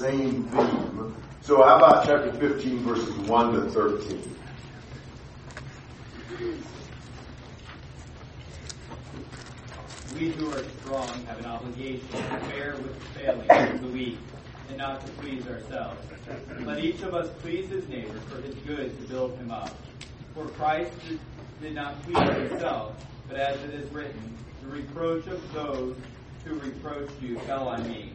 same theme. So how about chapter 15 verses 1 to 13? We who are strong have an obligation to bear with the failings of the weak and not to please ourselves. Let each of us please his neighbor for his good to build him up. For Christ did not please himself, but as it is written, the reproach of those who reproached you fell on me.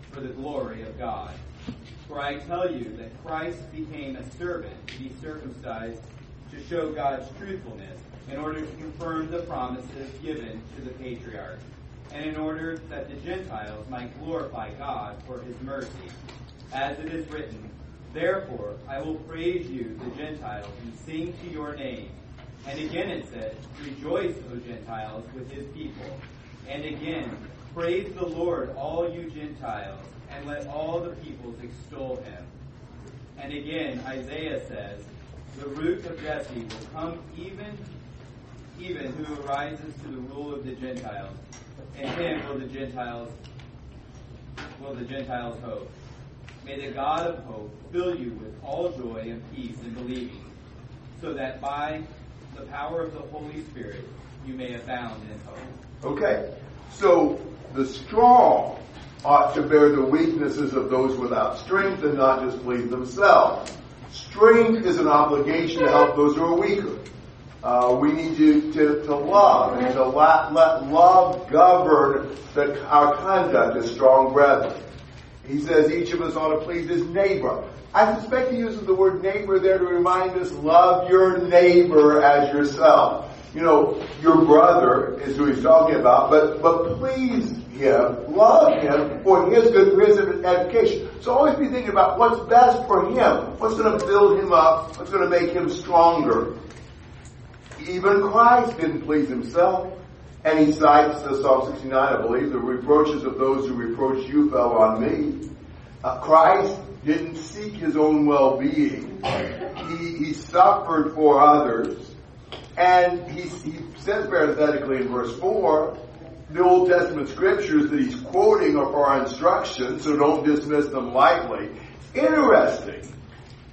for the glory of God. For I tell you that Christ became a servant to be circumcised to show God's truthfulness in order to confirm the promises given to the patriarchs, and in order that the Gentiles might glorify God for his mercy. As it is written, Therefore I will praise you, the Gentiles, and sing to your name. And again it says, Rejoice, O Gentiles, with his people. And again, Praise the Lord, all you Gentiles, and let all the peoples extol him. And again, Isaiah says, The root of Jesse will come even, even who arises to the rule of the Gentiles, and him will the Gentiles will the Gentiles hope. May the God of hope fill you with all joy and peace in believing, so that by the power of the Holy Spirit you may abound in hope. Okay. So the strong ought to bear the weaknesses of those without strength and not just please themselves. Strength is an obligation to help those who are weaker. Uh, we need to, to, to love and to let, let love govern the, our conduct as strong brethren. He says each of us ought to please his neighbor. I suspect he uses the word neighbor there to remind us love your neighbor as yourself. You know, your brother is who he's talking about, but, but please him, love him for his good, for his education. So always be thinking about what's best for him, what's going to build him up, what's going to make him stronger. Even Christ didn't please himself. And he cites the Psalm 69, I believe, the reproaches of those who reproach you fell on me. Uh, Christ didn't seek his own well-being. He, he suffered for others. And he, he says parenthetically in verse 4, the Old Testament scriptures that he's quoting are for our instruction, so don't dismiss them lightly. Interesting.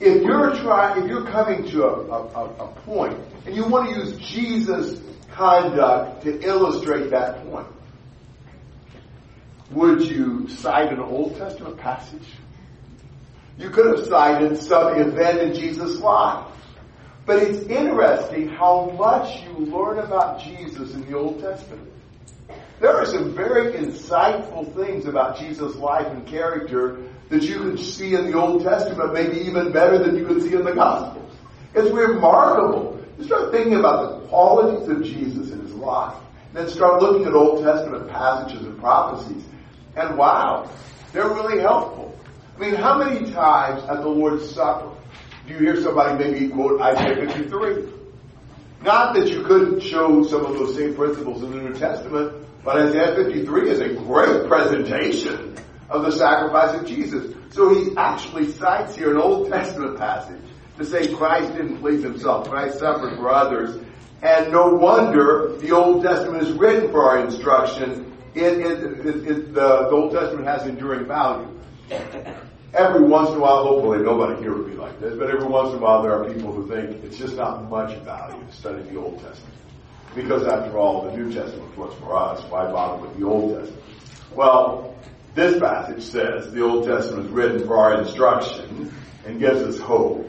If you're trying, if you're coming to a, a, a point and you want to use Jesus' conduct to illustrate that point, would you cite an Old Testament passage? You could have cited some event in Jesus' life. But it's interesting how much you learn about Jesus in the Old Testament. There are some very insightful things about Jesus' life and character that you can see in the Old Testament, maybe even better than you can see in the Gospels. It's remarkable. You start thinking about the qualities of Jesus in his life. Then start looking at Old Testament passages and prophecies. And wow, they're really helpful. I mean, how many times at the Lord's Supper you hear somebody maybe quote Isaiah 53? Not that you couldn't show some of those same principles in the New Testament, but Isaiah 53 is a great presentation of the sacrifice of Jesus. So he actually cites here an Old Testament passage to say Christ didn't please himself. Christ suffered for others. And no wonder the Old Testament is written for our instruction. It, it, it, the, the Old Testament has enduring value. Every once in a while, hopefully nobody here would be like this, but every once in a while there are people who think it's just not much value to study the Old Testament. Because after all, the New Testament was for us. Why bother with the Old Testament? Well, this passage says the Old Testament is written for our instruction and gives us hope.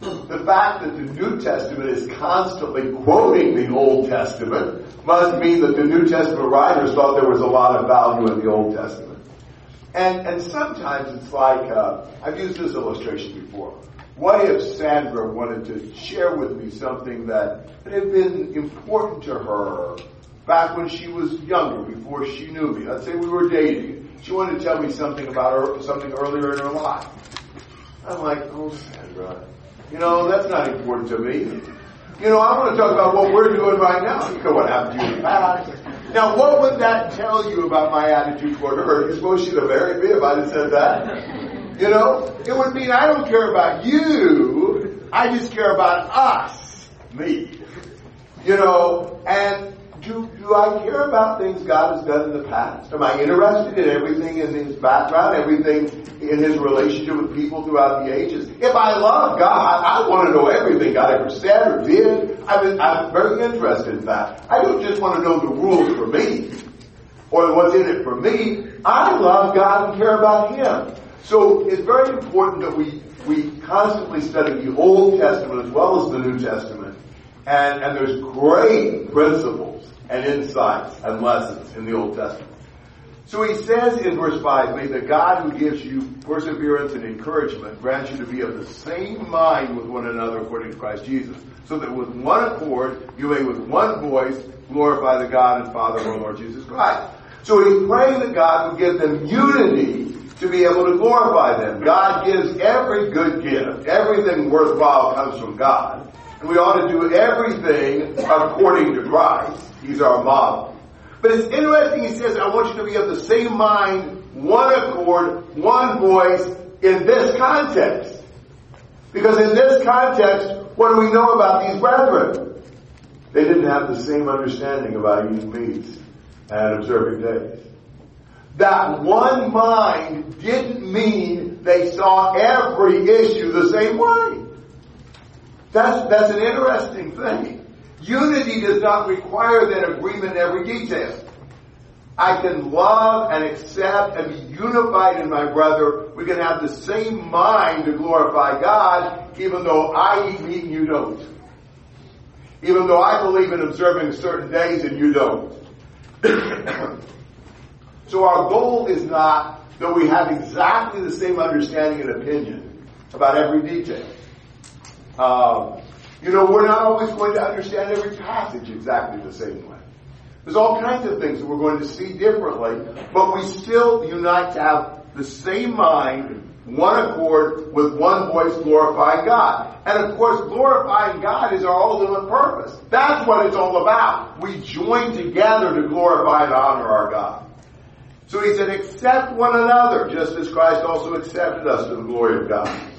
The fact that the New Testament is constantly quoting the Old Testament must mean that the New Testament writers thought there was a lot of value in the Old Testament. And, and sometimes it's like, uh, I've used this illustration before. What if Sandra wanted to share with me something that had been important to her back when she was younger, before she knew me? Let's say we were dating, she wanted to tell me something about her, something earlier in her life. I'm like, oh, Sandra, you know, that's not important to me. You know, I want to talk about what we're doing right now. You know what happened to you in the past. Now, what would that tell you about my attitude toward her? You suppose she'd have married me if I'd have said that? You know, it would mean I don't care about you. I just care about us, me. You know, and do, do I care about things God has done in the past? Am I interested in everything in his background, everything in his relationship with people throughout the ages? If I love God, I want to know everything God ever said or did. I'm, I'm very interested in that. I don't just want to know the rules for me or what's in it for me. I love God and care about Him. So it's very important that we, we constantly study the Old Testament as well as the New Testament. And, and there's great principles and insights and lessons in the Old Testament. So he says in verse 5, May the God who gives you perseverance and encouragement grant you to be of the same mind with one another according to Christ Jesus, so that with one accord you may with one voice glorify the God and Father of our Lord Jesus Christ. So he's praying that God will give them unity to be able to glorify them. God gives every good gift. Everything worthwhile comes from God. We ought to do everything according to Christ. He's our model. But it's interesting, he says, I want you to be of the same mind, one accord, one voice in this context. Because in this context, what do we know about these brethren? They didn't have the same understanding about eating meats and observing days. That one mind didn't mean they saw every issue the same way. That's, that's an interesting thing. Unity does not require that agreement in every detail. I can love and accept and be unified in my brother. We can have the same mind to glorify God, even though I eat meat and you don't. Even though I believe in observing certain days and you don't. so our goal is not that we have exactly the same understanding and opinion about every detail. Um, you know, we're not always going to understand every passage exactly the same way. There's all kinds of things that we're going to see differently, but we still unite to have the same mind, one accord, with one voice glorifying God. And of course, glorifying God is our ultimate purpose. That's what it's all about. We join together to glorify and honor our God. So he said, accept one another, just as Christ also accepted us to the glory of God.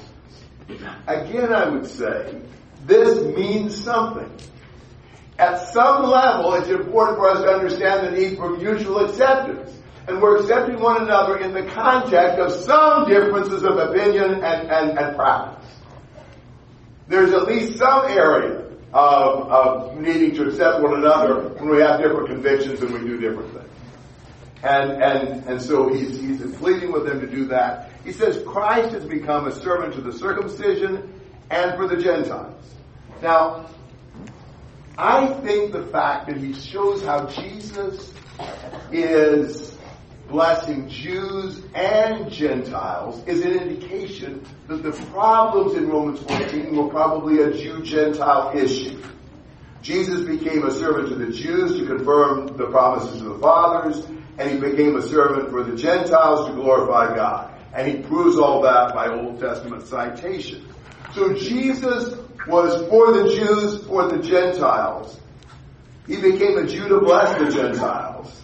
Again, I would say, this means something. At some level, it's important for us to understand the need for mutual acceptance. And we're accepting one another in the context of some differences of opinion and, and, and practice. There's at least some area of, of needing to accept one another when we have different convictions and we do different things. And, and, and so he's, he's pleading with them to do that. He says Christ has become a servant to the circumcision and for the Gentiles. Now, I think the fact that he shows how Jesus is blessing Jews and Gentiles is an indication that the problems in Romans 14 were probably a Jew-Gentile issue. Jesus became a servant to the Jews to confirm the promises of the fathers, and he became a servant for the Gentiles to glorify God. And he proves all that by Old Testament citation. So Jesus was for the Jews, for the Gentiles. He became a Jew to bless the Gentiles.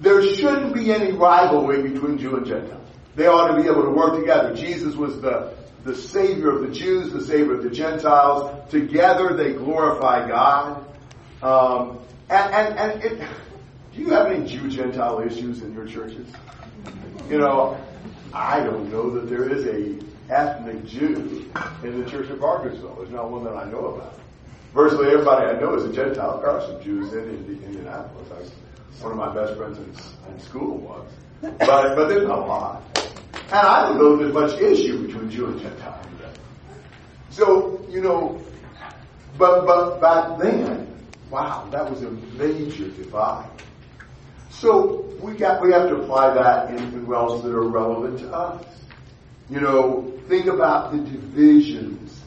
There shouldn't be any rivalry between Jew and Gentile. They ought to be able to work together. Jesus was the, the Savior of the Jews, the Savior of the Gentiles. Together they glorify God. Um, and and, and it, do you have any Jew-Gentile issues in your churches? You know, I don't know that there is a ethnic Jew in the Church of Bargersville. There's not one that I know about. Virtually everybody I know is a Gentile. There are some Jews in Indianapolis. I, one of my best friends in, in school was. But, but there's not a lot. And I don't know there's much issue between Jew and Gentile. So, you know, but, but back then, wow, that was a major divide. So we got, we have to apply that in, realms that are relevant to us. You know, think about the divisions.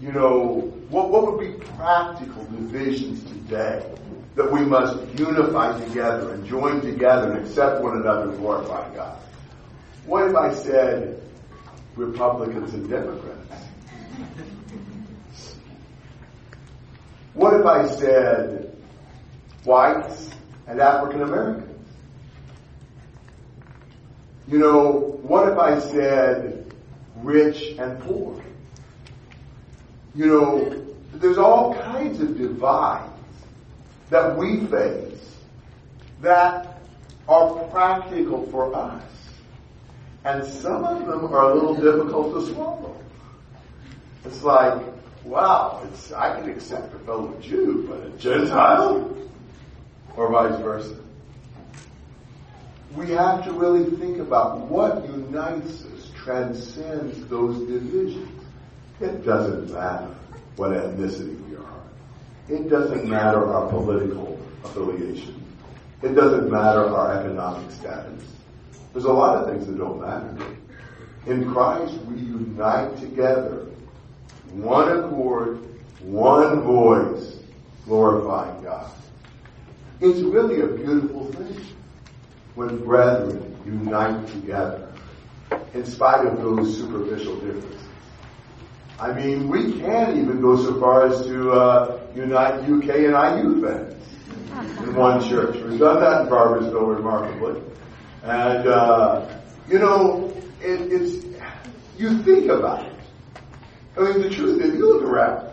You know, what, what would be practical divisions today that we must unify together and join together and accept one another and glorify God. What if I said Republicans and Democrats? What if I said whites and African Americans? You know, what if I said rich and poor? You know, there's all kinds of divides that we face that are practical for us. And some of them are a little difficult to swallow. It's like, wow, it's, I can accept a fellow Jew, but a Gentile? Or vice versa. We have to really think about what unites us, transcends those divisions. It doesn't matter what ethnicity we are. It doesn't matter our political affiliation. It doesn't matter our economic status. There's a lot of things that don't matter. In Christ, we unite together, one accord, one voice, glorifying God. It's really a beautiful thing when brethren unite together in spite of those superficial differences. I mean, we can even go so far as to uh, unite UK and IU fans in one church. We've done that in Bargersville remarkably. And, uh, you know, it, it's, you think about it. I mean, the truth is, you look around,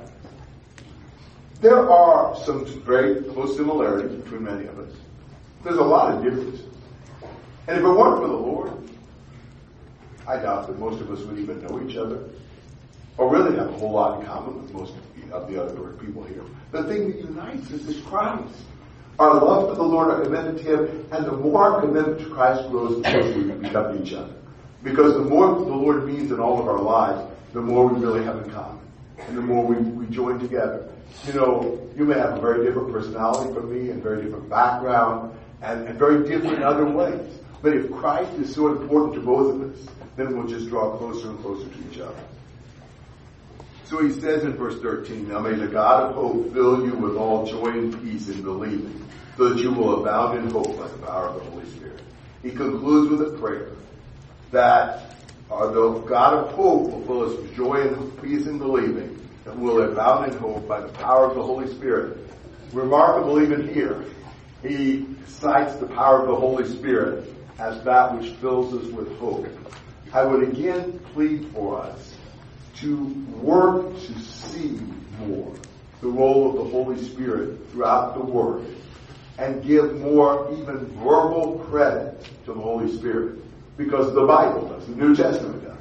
there are some very close similarities between many of us. There's a lot of differences. And if it weren't for the Lord, I doubt that most of us would even know each other or really have a whole lot in common with most of the other people here. The thing that unites us is Christ. Our love for the Lord, our commitment to Him, and the more our commitment to Christ grows, the closer we become to each other. Because the more the Lord means in all of our lives, the more we really have in common. And the more we, we join together. You know, you may have a very different personality from me and very different background and, and very different in other ways. But if Christ is so important to both of us, then we'll just draw closer and closer to each other. So he says in verse 13, Now may the God of hope fill you with all joy and peace in believing, so that you will abound in hope by the power of the Holy Spirit. He concludes with a prayer that the God of hope will fill us with joy and peace in believing, and will abound in hope by the power of the Holy Spirit. Remarkable even here, he cites the power of the Holy Spirit as that which fills us with hope. I would again plead for us to work to see more the role of the Holy Spirit throughout the Word and give more even verbal credit to the Holy Spirit because the Bible does, the New Testament does.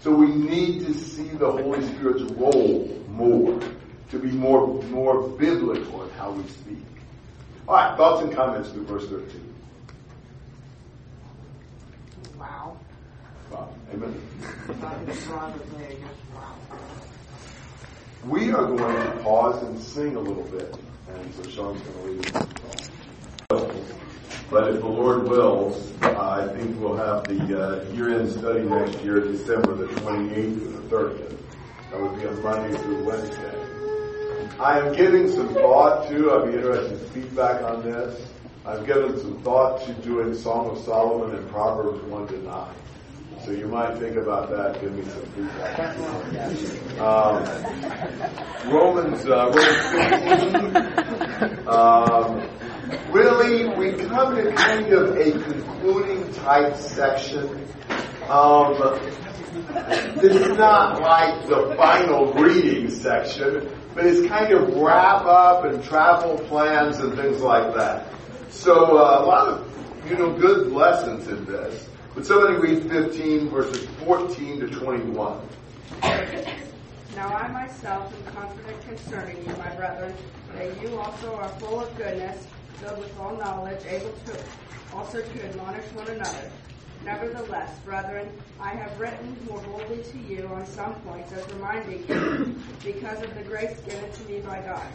So we need to see the Holy Spirit's role more, to be more, more biblical in how we speak. All right, thoughts and comments to verse 13. Wow. Wow. Amen. We are going to pause and sing a little bit, and so Sean's going to lead us. But if the Lord wills, uh, I think we'll have the uh, year-end study next year, December the 28th and the 30th. That would be on Monday through Wednesday. I am giving some thought to, I'd be interested in feedback on this. I've given some thought to doing Song of Solomon and Proverbs 1 to 9. So you might think about that, give me some feedback. Um, Romans, uh, Romans 15. Um, really, we come to kind of a concluding type section. Um, this is not like the final reading section, but it's kind of wrap up and travel plans and things like that. So uh, a lot of, you know, good lessons in this. Would somebody read 15 verses 14 to 21? Now I myself am confident concerning you, my brethren, that you also are full of goodness, filled with all knowledge, able to also to admonish one another. Nevertheless, brethren, I have written more boldly to you on some points as reminding you, because of the grace given to me by God,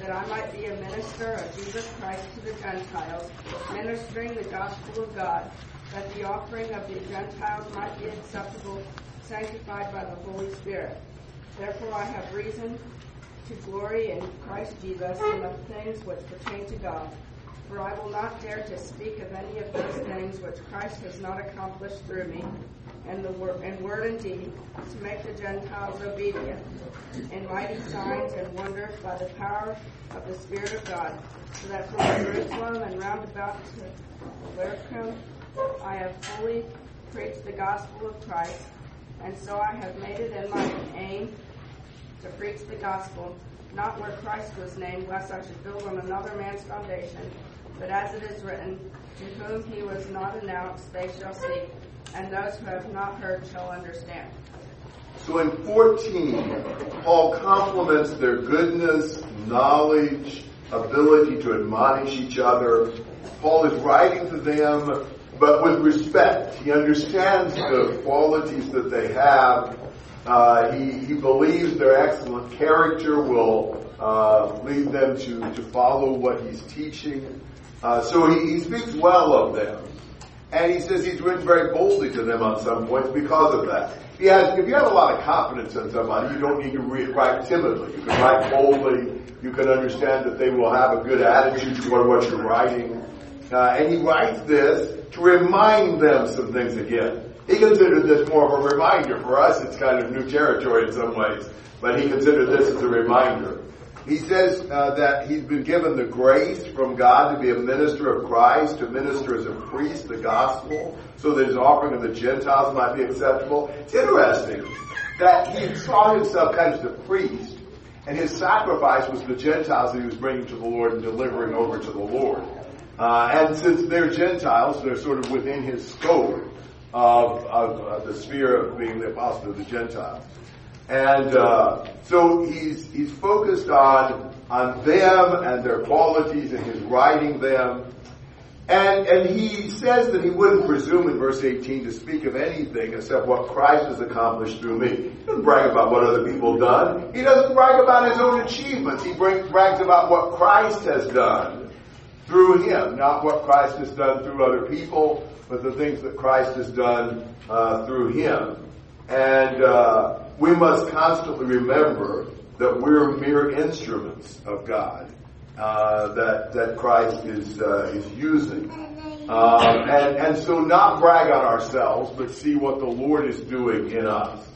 that I might be a minister of Jesus Christ to the Gentiles, ministering the gospel of God, that the offering of the Gentiles might be acceptable, sanctified by the Holy Spirit. Therefore I have reason to glory in Christ Jesus in the things which pertain to God. For I will not dare to speak of any of those things which Christ has not accomplished through me, in, the wor- in word and deed, to make the Gentiles obedient, in mighty signs and wonders by the power of the Spirit of God, so that from Jerusalem and round about to Illyricum I have fully preached the gospel of Christ, and so I have made it in my aim to preach the gospel, not where Christ was named, lest I should build on another man's foundation. But as it is written, to whom he was not announced, they shall see, and those who have not heard shall understand. So in 14, Paul compliments their goodness, knowledge, ability to admonish each other. Paul is writing to them, but with respect. He understands the qualities that they have. Uh, he, he believes their excellent character will uh, lead them to, to follow what he's teaching. Uh, so he, he speaks well of them. And he says he's written very boldly to them on some points because of that. He has, if you have a lot of confidence in somebody, you don't need to read, write timidly. You can write boldly. You can understand that they will have a good attitude toward what you're writing. Uh, and he writes this to remind them some things again. He considered this more of a reminder. For us, it's kind of new territory in some ways, but he considered this as a reminder. He says uh, that he's been given the grace from God to be a minister of Christ, to minister as a priest the gospel, so that his offering of the Gentiles might be acceptable. It's interesting that he saw himself kind of as the priest, and his sacrifice was the Gentiles that he was bringing to the Lord and delivering over to the Lord. Uh, and since they're Gentiles, they're sort of within his scope of, of, of the sphere of being the apostle of the Gentiles. And uh, so he's he's focused on on them and their qualities and his writing them. And and he says that he wouldn't presume in verse 18 to speak of anything except what Christ has accomplished through me. He doesn't brag about what other people have done. He doesn't brag about his own achievements. He brags about what Christ has done through him, not what Christ has done through other people, but the things that Christ has done uh, through him. And uh, we must constantly remember that we're mere instruments of God uh, that that Christ is uh, is using, um, and and so not brag on ourselves, but see what the Lord is doing in us.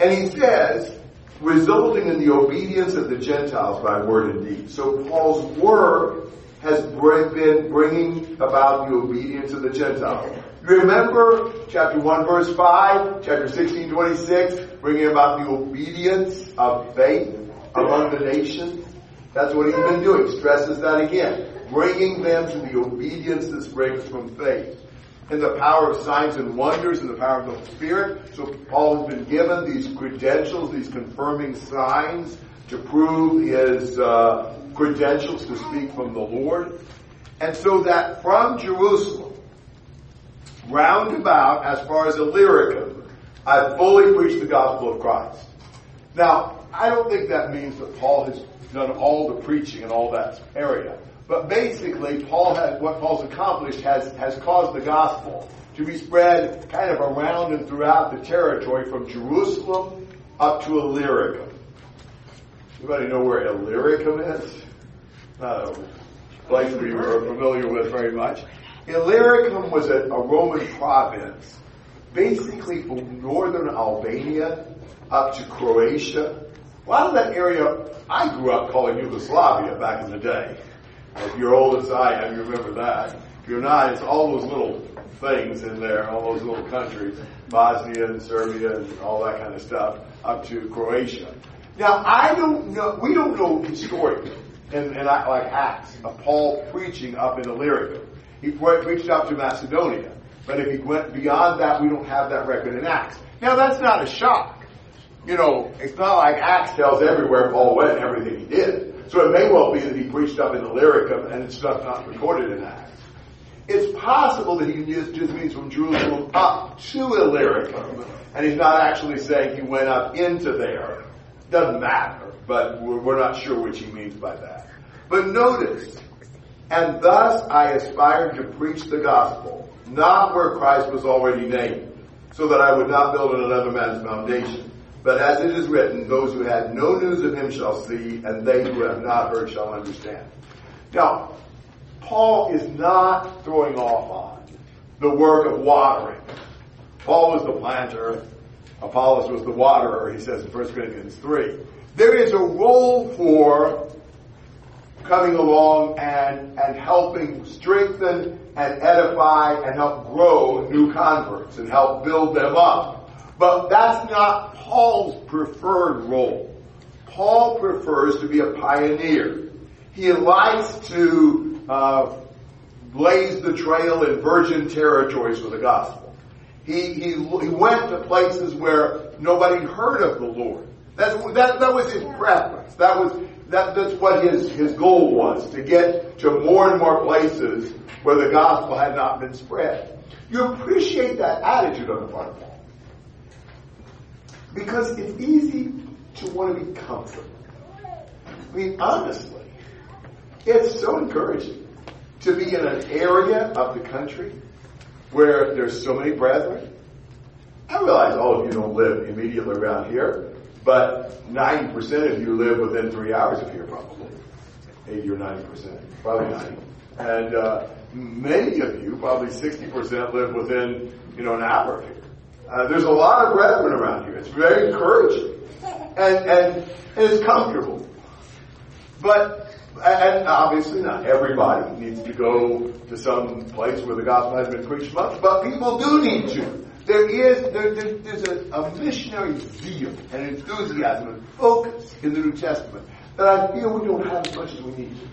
And he says, resulting in the obedience of the Gentiles by word and deed. So Paul's work has been bringing about the obedience of the Gentiles. Remember chapter 1 verse 5, chapter 16, 26, bringing about the obedience of faith among the nations. That's what he's been doing. Stresses that again. Bringing them to the obedience that springs from faith. In the power of signs and wonders and the power of the Spirit. So Paul has been given these credentials, these confirming signs to prove his uh, credentials to speak from the Lord. And so that from Jerusalem, roundabout as far as Illyricum, I fully preach the gospel of Christ. Now, I don't think that means that Paul has done all the preaching in all that area. But basically, Paul has, what Paul's accomplished has, has caused the gospel to be spread kind of around and throughout the territory from Jerusalem up to Illyricum. Anybody know where Illyricum is? Not a place we were familiar with very much. Illyricum was a, a Roman province, basically from northern Albania up to Croatia. A lot of that area I grew up calling Yugoslavia back in the day. If you're old as I am, you remember that. If you're not, it's all those little things in there, all those little countries, Bosnia and Serbia and all that kind of stuff, up to Croatia. Now, I don't know, we don't know historically, in, in like Acts, of Paul preaching up in Illyricum. He preached up to Macedonia. But if he went beyond that, we don't have that record in Acts. Now, that's not a shock. You know, it's not like Acts tells everywhere Paul went and everything he did. So it may well be that he preached up in Illyricum and it's stuff not recorded in Acts. It's possible that he just, just means from Jerusalem up to Illyricum, and he's not actually saying he went up into there. Doesn't matter, but we're, not sure what he means by that. But notice, and thus I aspired to preach the gospel, not where Christ was already named, so that I would not build on another man's foundation. But as it is written, those who had no news of him shall see, and they who have not heard shall understand. Now, Paul is not throwing off on the work of watering. Paul was the planter, Apollos was the waterer, he says in 1 Corinthians 3. There is a role for coming along and, and helping strengthen and edify and help grow new converts and help build them up. But that's not Paul's preferred role. Paul prefers to be a pioneer. He likes to uh, blaze the trail in virgin territories for the gospel. He, he, he went to places where nobody heard of the Lord. That's, that, that was his preference. That was, that, that's what his, his goal was, to get to more and more places where the gospel had not been spread. You appreciate that attitude on the part of Paul. Because it's easy to want to be comfortable. I mean, honestly, it's so encouraging to be in an area of the country where there's so many brethren. I realize all of you don't live immediately around here, but 90% of you live within three hours of here, probably. 80 or 90%, probably 90. And uh, many of you, probably 60%, live within, you know, an hour of here. Uh, there's a lot of brethren around here. It's very encouraging. And, and, and it's comfortable. But, and obviously not everybody needs to go to some place where the gospel has been preached much, but people do need to. There is, there, there, there's a, a missionary zeal and enthusiasm and focus in the New Testament that I feel we don't have as much as we need to.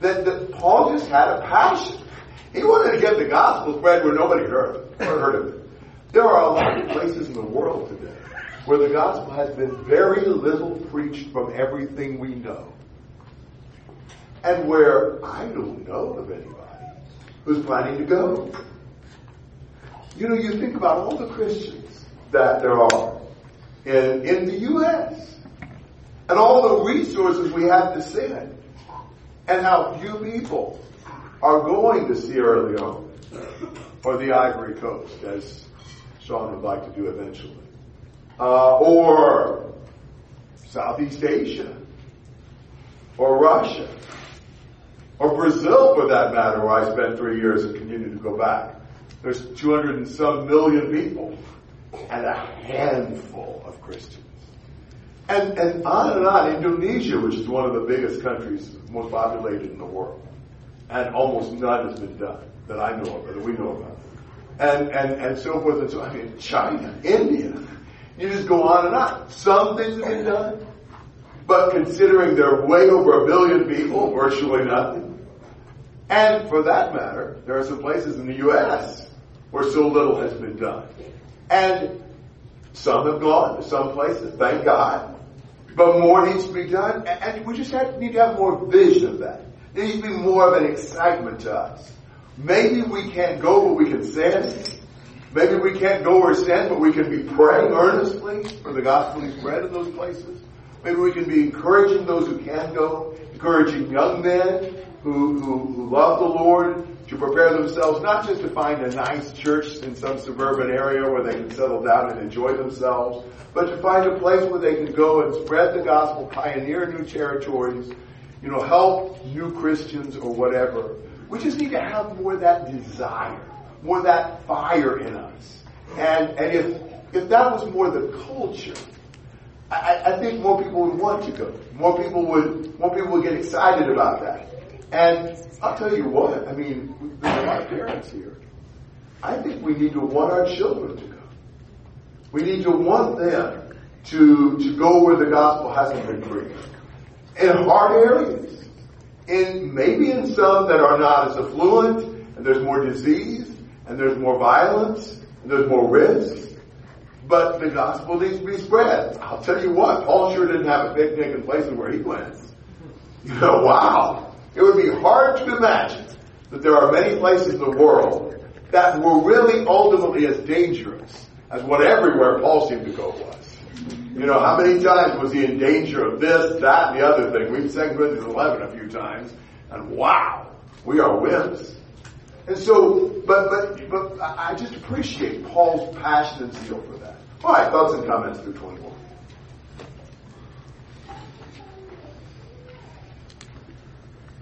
That, that Paul just had a passion. He wanted to get the gospel spread where nobody heard, or heard of it. There are a lot of places in the world today where the gospel has been very little preached from everything we know. And where I don't know of anybody who's planning to go. You know, you think about all the Christians that there are in, in the U.S. and all the resources we have to send and how few people are going to Sierra Leone or the Ivory Coast, as Sean would like to do eventually, uh, or Southeast Asia, or Russia, or Brazil for that matter, where I spent three years and continue to go back. There's 200 and some million people and a handful of Christians. And, and on and on, Indonesia, which is one of the biggest countries, most populated in the world, and almost none has been done that I know of, or that we know about. And, and, and so forth and so on. I mean, China, India. You just go on and on. Some things have been done, but considering they're way over a billion people, virtually nothing. And for that matter, there are some places in the U.S. where so little has been done. And some have gone to some places, thank God. But more needs to be done, and we just have, need to have more vision of that. There needs to be more of an excitement to us. Maybe we can't go, but we can send. Maybe we can't go or send, but we can be praying earnestly for the gospel to spread in those places. Maybe we can be encouraging those who can go, encouraging young men who, who, who love the Lord to prepare themselves not just to find a nice church in some suburban area where they can settle down and enjoy themselves, but to find a place where they can go and spread the gospel, pioneer new territories, you know, help new Christians or whatever. We just need to have more that desire, more that fire in us. And, and if, if that was more the culture, I, I think more people would want to go. More people would, more people would get excited about that. And I'll tell you what, I mean, there's a lot of parents here. I think we need to want our children to go. We need to want them to, to go where the gospel hasn't been preached. In hard areas. In, maybe in some that are not as affluent, and there's more disease, and there's more violence, and there's more risk. But the gospel needs to be spread. I'll tell you what, Paul sure didn't have a picnic in places where he went. You know, wow. It would be hard to imagine that there are many places in the world that were really ultimately as dangerous as what everywhere Paul seemed to go was. You know, how many times was he in danger of this, that, and the other thing? We've said Corinthians 11 a few times, and wow, we are wimps. And so, but, but, but I just appreciate Paul's passion and zeal for that. All right, thoughts and comments through 21.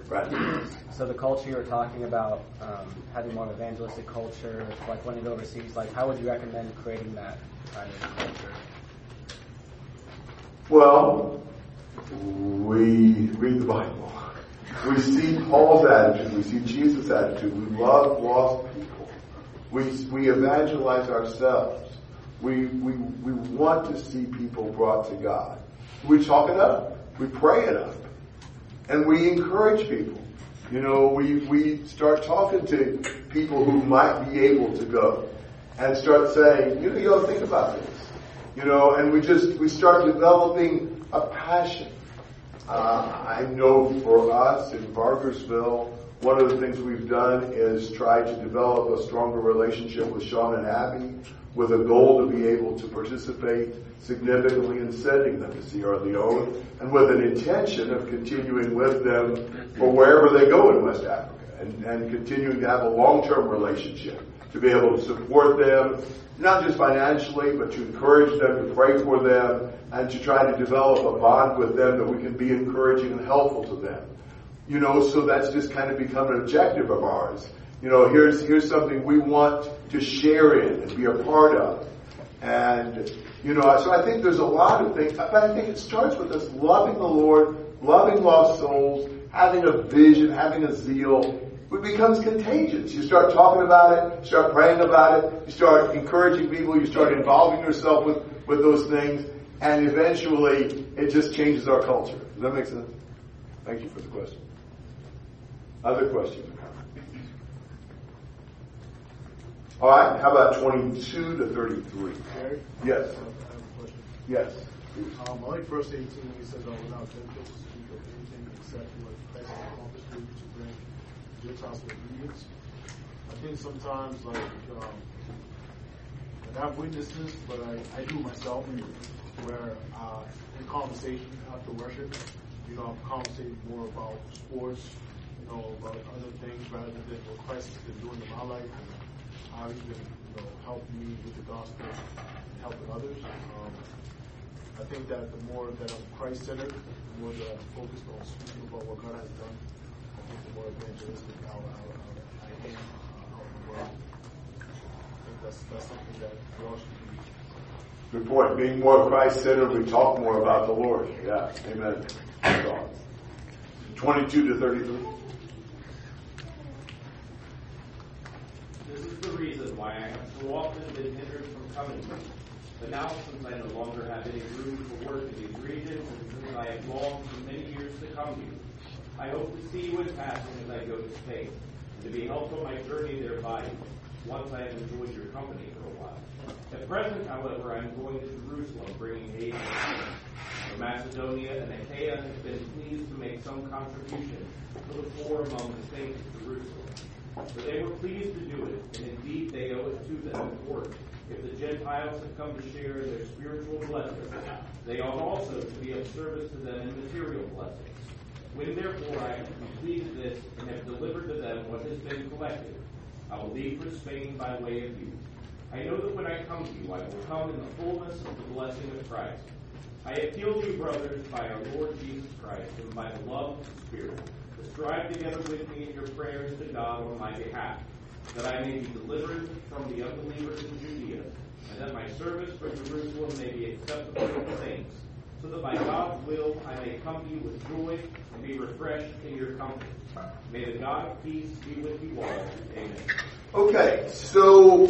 Right. So the culture you were talking about, um, having more of evangelistic culture, like when you go overseas, like how would you recommend creating that kind of culture? Well, we read the Bible. We see Paul's attitude. We see Jesus' attitude. We love lost people. We, we evangelize ourselves. We, we, we want to see people brought to God. We talk it up. We pray it up. And we encourage people. You know, we, we start talking to people who might be able to go and start saying, you know, you to think about this. You know, and we just, we start developing a passion. Uh, I know for us in Bargersville, one of the things we've done is try to develop a stronger relationship with Sean and Abby with a goal to be able to participate significantly in sending them to Sierra Leone and with an intention of continuing with them for wherever they go in West Africa and, and continuing to have a long-term relationship to be able to support them, not just financially, but to encourage them, to pray for them, and to try to develop a bond with them that we can be encouraging and helpful to them. You know, so that's just kind of become an objective of ours. You know, here's, here's something we want to share in and be a part of. And, you know, so I think there's a lot of things, but I think it starts with us loving the Lord, loving lost souls, having a vision, having a zeal. It becomes contagious. You start talking about it, you start praying about it, you start encouraging people, you start involving yourself with, with those things, and eventually it just changes our culture. Does that make sense? Thank you for the question. Other questions or comments? All right, how about 22 to 33? Gary? Yes. I have. Yes. Um, I like verse 18, he says, I will not venture to speak of anything except what Christ has accomplished through to bring Gentiles to obedience. I think sometimes, like, um, I've witnessed this, but I, I do myself, where uh, in conversation after worship, you know, I'm conversating more about sports, you know, about other things rather than what Christ has been doing in my life and how he's been, you know, helping me with the gospel and helping others. Um, I think that the more that I'm Christ centered, the more that I'm focused on speaking about what God has done, I think the more evangelistic I, I, I am uh, out in the world. I think that's, that's something that we all should be. Good point. Being more Christ centered, we talk more about the Lord. Yeah. Amen. 22 to 33. This is the reason why I have so often been hindered from coming. To you. But now, since I no longer have any room for work in these regions, and since I have longed for many years to come to you, I hope to see you in passing as I go to Spain, and to be helped on my journey there by you, once I have enjoyed your company for a while. At present, however, I am going to Jerusalem, bringing aid from Macedonia and Achaia have been pleased to make some contribution to the poor among the saints of Jerusalem. For they were pleased to do it, and indeed they owe it to them in work. If the Gentiles have come to share their spiritual blessings, they ought also to be of service to them in material blessings. When therefore I have completed this and have delivered to them what has been collected, I will leave for Spain by way of you. I know that when I come to you, I will come in the fullness of the blessing of Christ. I appeal to you, brothers, by our Lord Jesus Christ, and by the love of the Spirit, strive together with me in your prayers to God on my behalf, that I may be delivered from the unbelievers in Judea, and that my service for Jerusalem may be acceptable to the saints, so that by God's will I may come to you with joy and be refreshed in your comfort. May the God of peace be with you all. Amen. Okay, so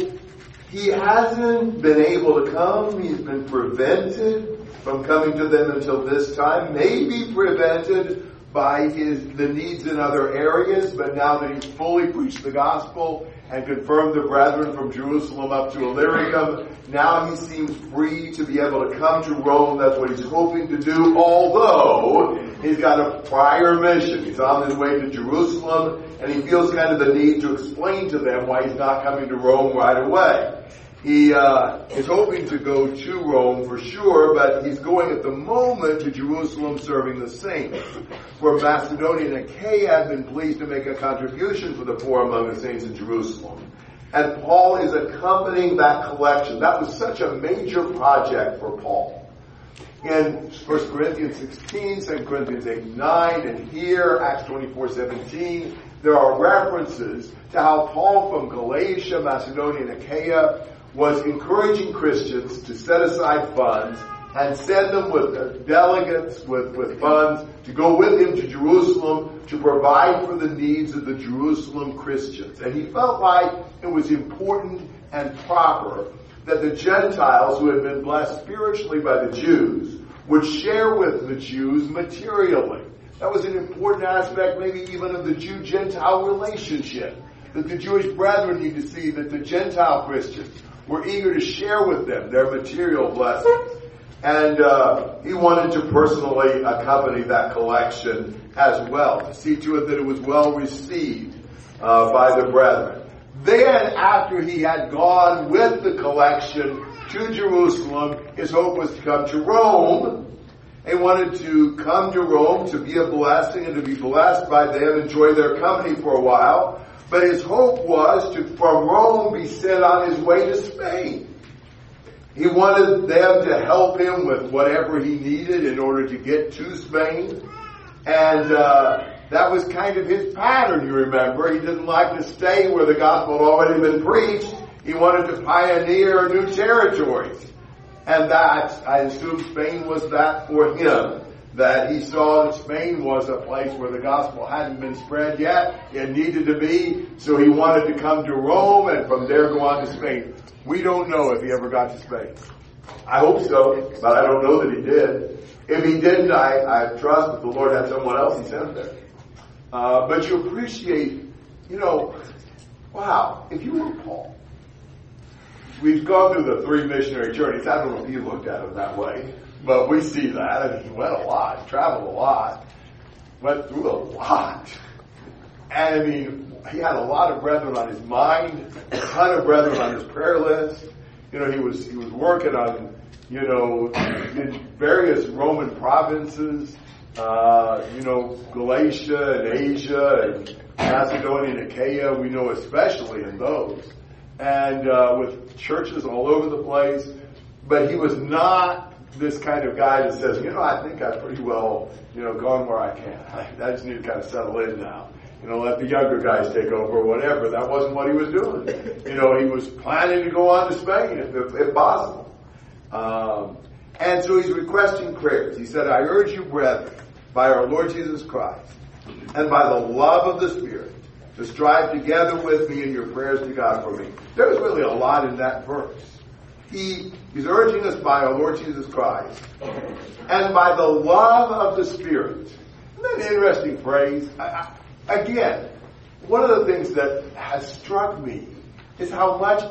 he hasn't been able to come. He's been prevented from coming to them until this time. Maybe prevented by his the needs in other areas, but now that he's fully preached the gospel and confirmed the brethren from Jerusalem up to Illyricum, now he seems free to be able to come to Rome. That's what he's hoping to do, although he's got a prior mission. He's on his way to Jerusalem, and he feels kind of the need to explain to them why he's not coming to Rome right away. He uh, is hoping to go to Rome for sure, but he's going at the moment to Jerusalem serving the saints. For Macedonia and Achaia have been pleased to make a contribution for the poor among the saints in Jerusalem. And Paul is accompanying that collection. That was such a major project for Paul. In 1 Corinthians 16, 2 Corinthians 8, 9, and here, Acts 24, 17, there are references to how Paul from Galatia, Macedonia, and Achaia was encouraging Christians to set aside funds and send them with uh, delegates with, with funds to go with him to Jerusalem to provide for the needs of the Jerusalem Christians. And he felt like it was important and proper that the Gentiles who had been blessed spiritually by the Jews would share with the Jews materially. That was an important aspect, maybe even of the Jew-Gentile relationship. That the Jewish brethren need to see that the Gentile Christians were eager to share with them their material blessings. And uh, he wanted to personally accompany that collection as well, to see to it that it was well received uh, by the brethren. Then, after he had gone with the collection to Jerusalem, his hope was to come to Rome. He wanted to come to Rome to be a blessing and to be blessed by them, enjoy their company for a while. But his hope was to, from Rome, be sent on his way to Spain. He wanted them to help him with whatever he needed in order to get to Spain. And uh, that was kind of his pattern, you remember. He didn't like to stay where the gospel had already been preached. He wanted to pioneer new territories. And that, I assume Spain was that for him that he saw that Spain was a place where the gospel hadn't been spread yet. It needed to be. So he wanted to come to Rome and from there go on to Spain. We don't know if he ever got to Spain. I hope so, but I don't know that he did. If he didn't, I, I trust that the Lord had someone else he sent there. Uh, but you appreciate, you know, wow, if you were Paul, we've gone through the three missionary journeys. I don't know if you looked at them that way. But we see that. He went a lot, traveled a lot, went through a lot. And I mean, he had a lot of brethren on his mind, a ton of brethren on his prayer list. You know, he was he was working on, you know, in various Roman provinces, uh, you know, Galatia and Asia and Macedonia and Achaia. We know especially in those, and uh, with churches all over the place. But he was not this kind of guy that says, you know, I think I've pretty well, you know, gone where I can. I, just need to kind of settle in now. You know, let the younger guys take over or whatever. That wasn't what he was doing. You know, he was planning to go on to Spain if, if, if possible. Um, and so he's requesting prayers. He said, I urge you, brethren, by our Lord Jesus Christ, and by the love of the Spirit, to strive together with me in your prayers to God for me. There's really a lot in that verse. He is urging us by our Lord Jesus Christ and by the love of the Spirit. Isn't that an interesting phrase? I, I, again, one of the things that has struck me is how much,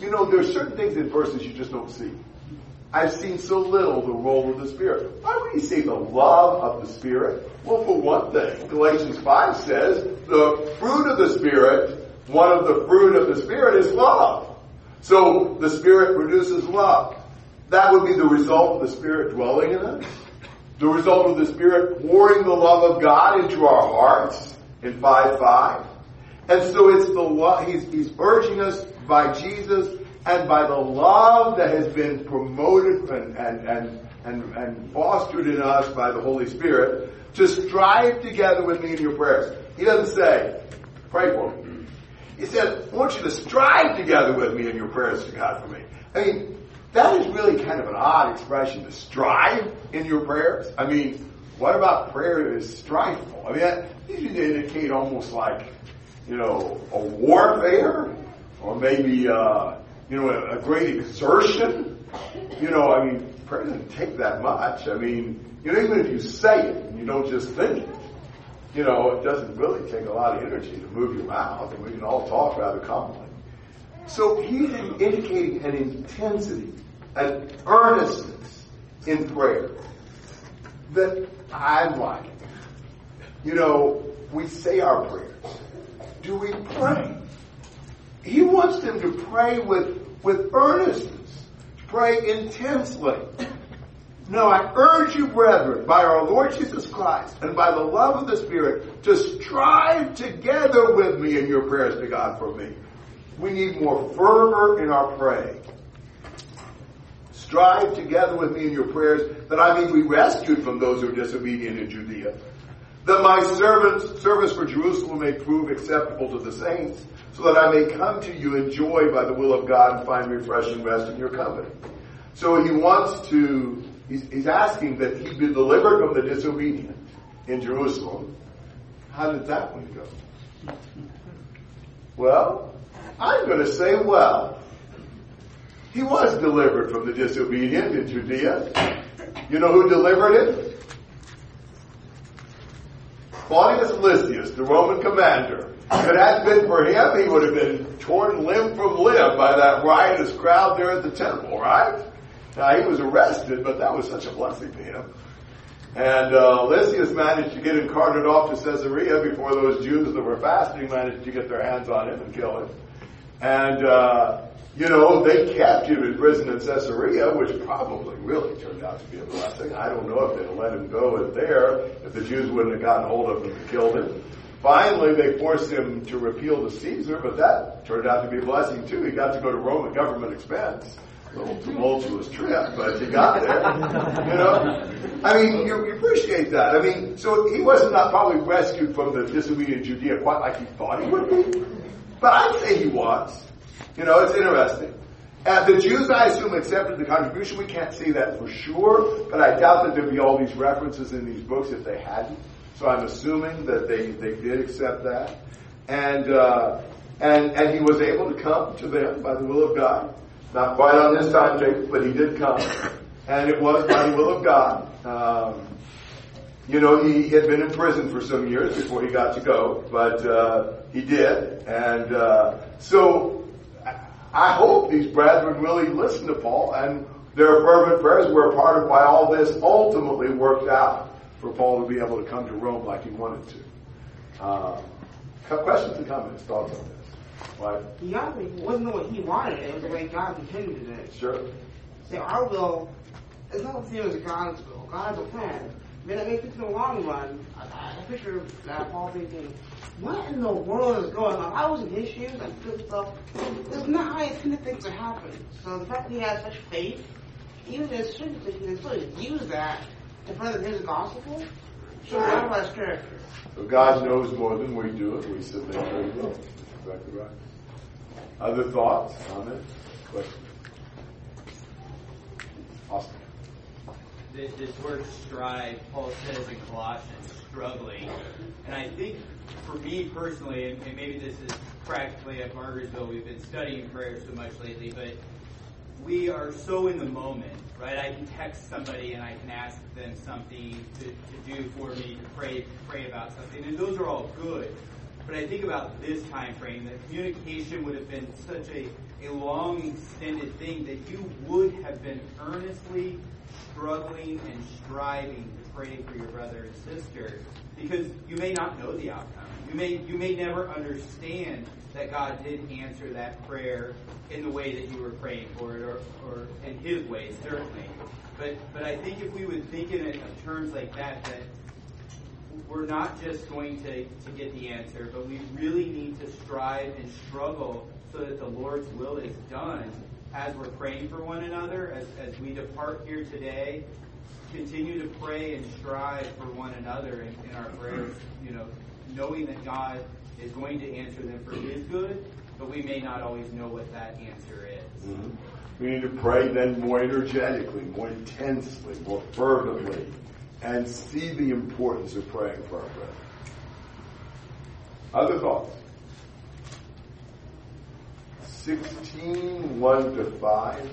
you know, there are certain things in verses you just don't see. I've seen so little the role of the Spirit. Why would he say the love of the Spirit? Well, for one thing, Galatians 5 says the fruit of the Spirit, one of the fruit of the Spirit is love. So the Spirit produces love. That would be the result of the Spirit dwelling in us. The result of the Spirit pouring the love of God into our hearts in 5-5. And so it's the love, he's, he's urging us by Jesus and by the love that has been promoted and, and, and, and, and fostered in us by the Holy Spirit to strive together with me in your prayers. He doesn't say, pray for me. He said, I want you to strive together with me in your prayers to God for me. I mean, that is really kind of an odd expression to strive in your prayers. I mean, what about prayer that is strifeful? I mean, that to indicate almost like, you know, a warfare or maybe, uh, you know, a, a great exertion. You know, I mean, prayer doesn't take that much. I mean, you know, even if you say it and you don't just think it, you know, it doesn't really take a lot of energy to move your mouth, and we can all talk rather calmly. So he's indicating an intensity, an earnestness in prayer that I'm like. You know, we say our prayers. Do we pray? He wants them to pray with with earnestness. Pray intensely. No, I urge you, brethren, by our Lord Jesus Christ and by the love of the Spirit, to strive together with me in your prayers to God for me. We need more fervor in our praying. Strive together with me in your prayers that I may be rescued from those who are disobedient in Judea, that my servants, service for Jerusalem may prove acceptable to the saints, so that I may come to you in joy by the will of God and find refreshing rest in your company. So he wants to, he's, he's asking that he be delivered from the disobedient in Jerusalem. How did that one go? Well, I'm going to say well. He was delivered from the disobedient in Judea. You know who delivered him? Claudius Lysias, the Roman commander. If it hadn't been for him, he would have been torn limb from limb by that riotous crowd there at the temple, right? Now, he was arrested, but that was such a blessing to him. And uh, Lysias managed to get him carted off to Caesarea before those Jews that were fasting managed to get their hands on him and kill him. And, uh, you know, they kept him in prison in Caesarea, which probably really turned out to be a blessing. I don't know if they'd let him go in there if the Jews wouldn't have gotten hold of him and killed him. Finally, they forced him to repeal the Caesar, but that turned out to be a blessing too. He got to go to Rome at government expense. Little tumultuous trip, but he got there. You know, I mean, you, you appreciate that. I mean, so he was not probably rescued from the disobedient Judea quite like he thought he would be, but I'd say he was. You know, it's interesting. And the Jews, I assume, accepted the contribution. We can't see that for sure, but I doubt that there'd be all these references in these books if they hadn't. So I'm assuming that they, they did accept that. And, uh, and, and he was able to come to them by the will of God. Not quite on this timetable, but he did come. And it was by the will of God. Um, you know, he had been in prison for some years before he got to go, but uh, he did. And uh, so I hope these brethren really listened to Paul and their fervent prayers were a part of why all this ultimately worked out for Paul to be able to come to Rome like he wanted to. Uh, questions and comments, thoughts on this? What? He obviously wasn't what he wanted. It was the way God intended it. Sure. So our will is not the same as God's will. God has a plan. Then it makes it in the long run. I, I picture that Paul thinking, what in the world is going on? I was in his shoes and good stuff. This is not how I intended things to happen. So the fact that he has such faith, even in his circumstances, he can still use that in front of his gospel. So God has character. So God knows more than we do, and we submit to His will. Exactly right. Other thoughts, comments, questions? Awesome. This, this word strive, Paul says in Colossians, struggling. And I think for me personally, and, and maybe this is practically at Bargersville, we've been studying prayer so much lately, but we are so in the moment, right? I can text somebody and I can ask them something to, to do for me, to pray, pray about something, and those are all good. But I think about this time frame, that communication would have been such a, a long, extended thing that you would have been earnestly struggling and striving to pray for your brother and sister because you may not know the outcome. You may you may never understand that God did answer that prayer in the way that you were praying for it or, or in his way, certainly. But but I think if we would think in, it, in terms like that, that we're not just going to, to get the answer, but we really need to strive and struggle so that the Lord's will is done as we're praying for one another, as, as we depart here today, continue to pray and strive for one another in, in our prayers, you know, knowing that God is going to answer them for His good, but we may not always know what that answer is. Mm-hmm. We need to pray then more energetically, more intensely, more fervently, and see the importance of praying for our brethren. Other thoughts? 16, 1 to 5.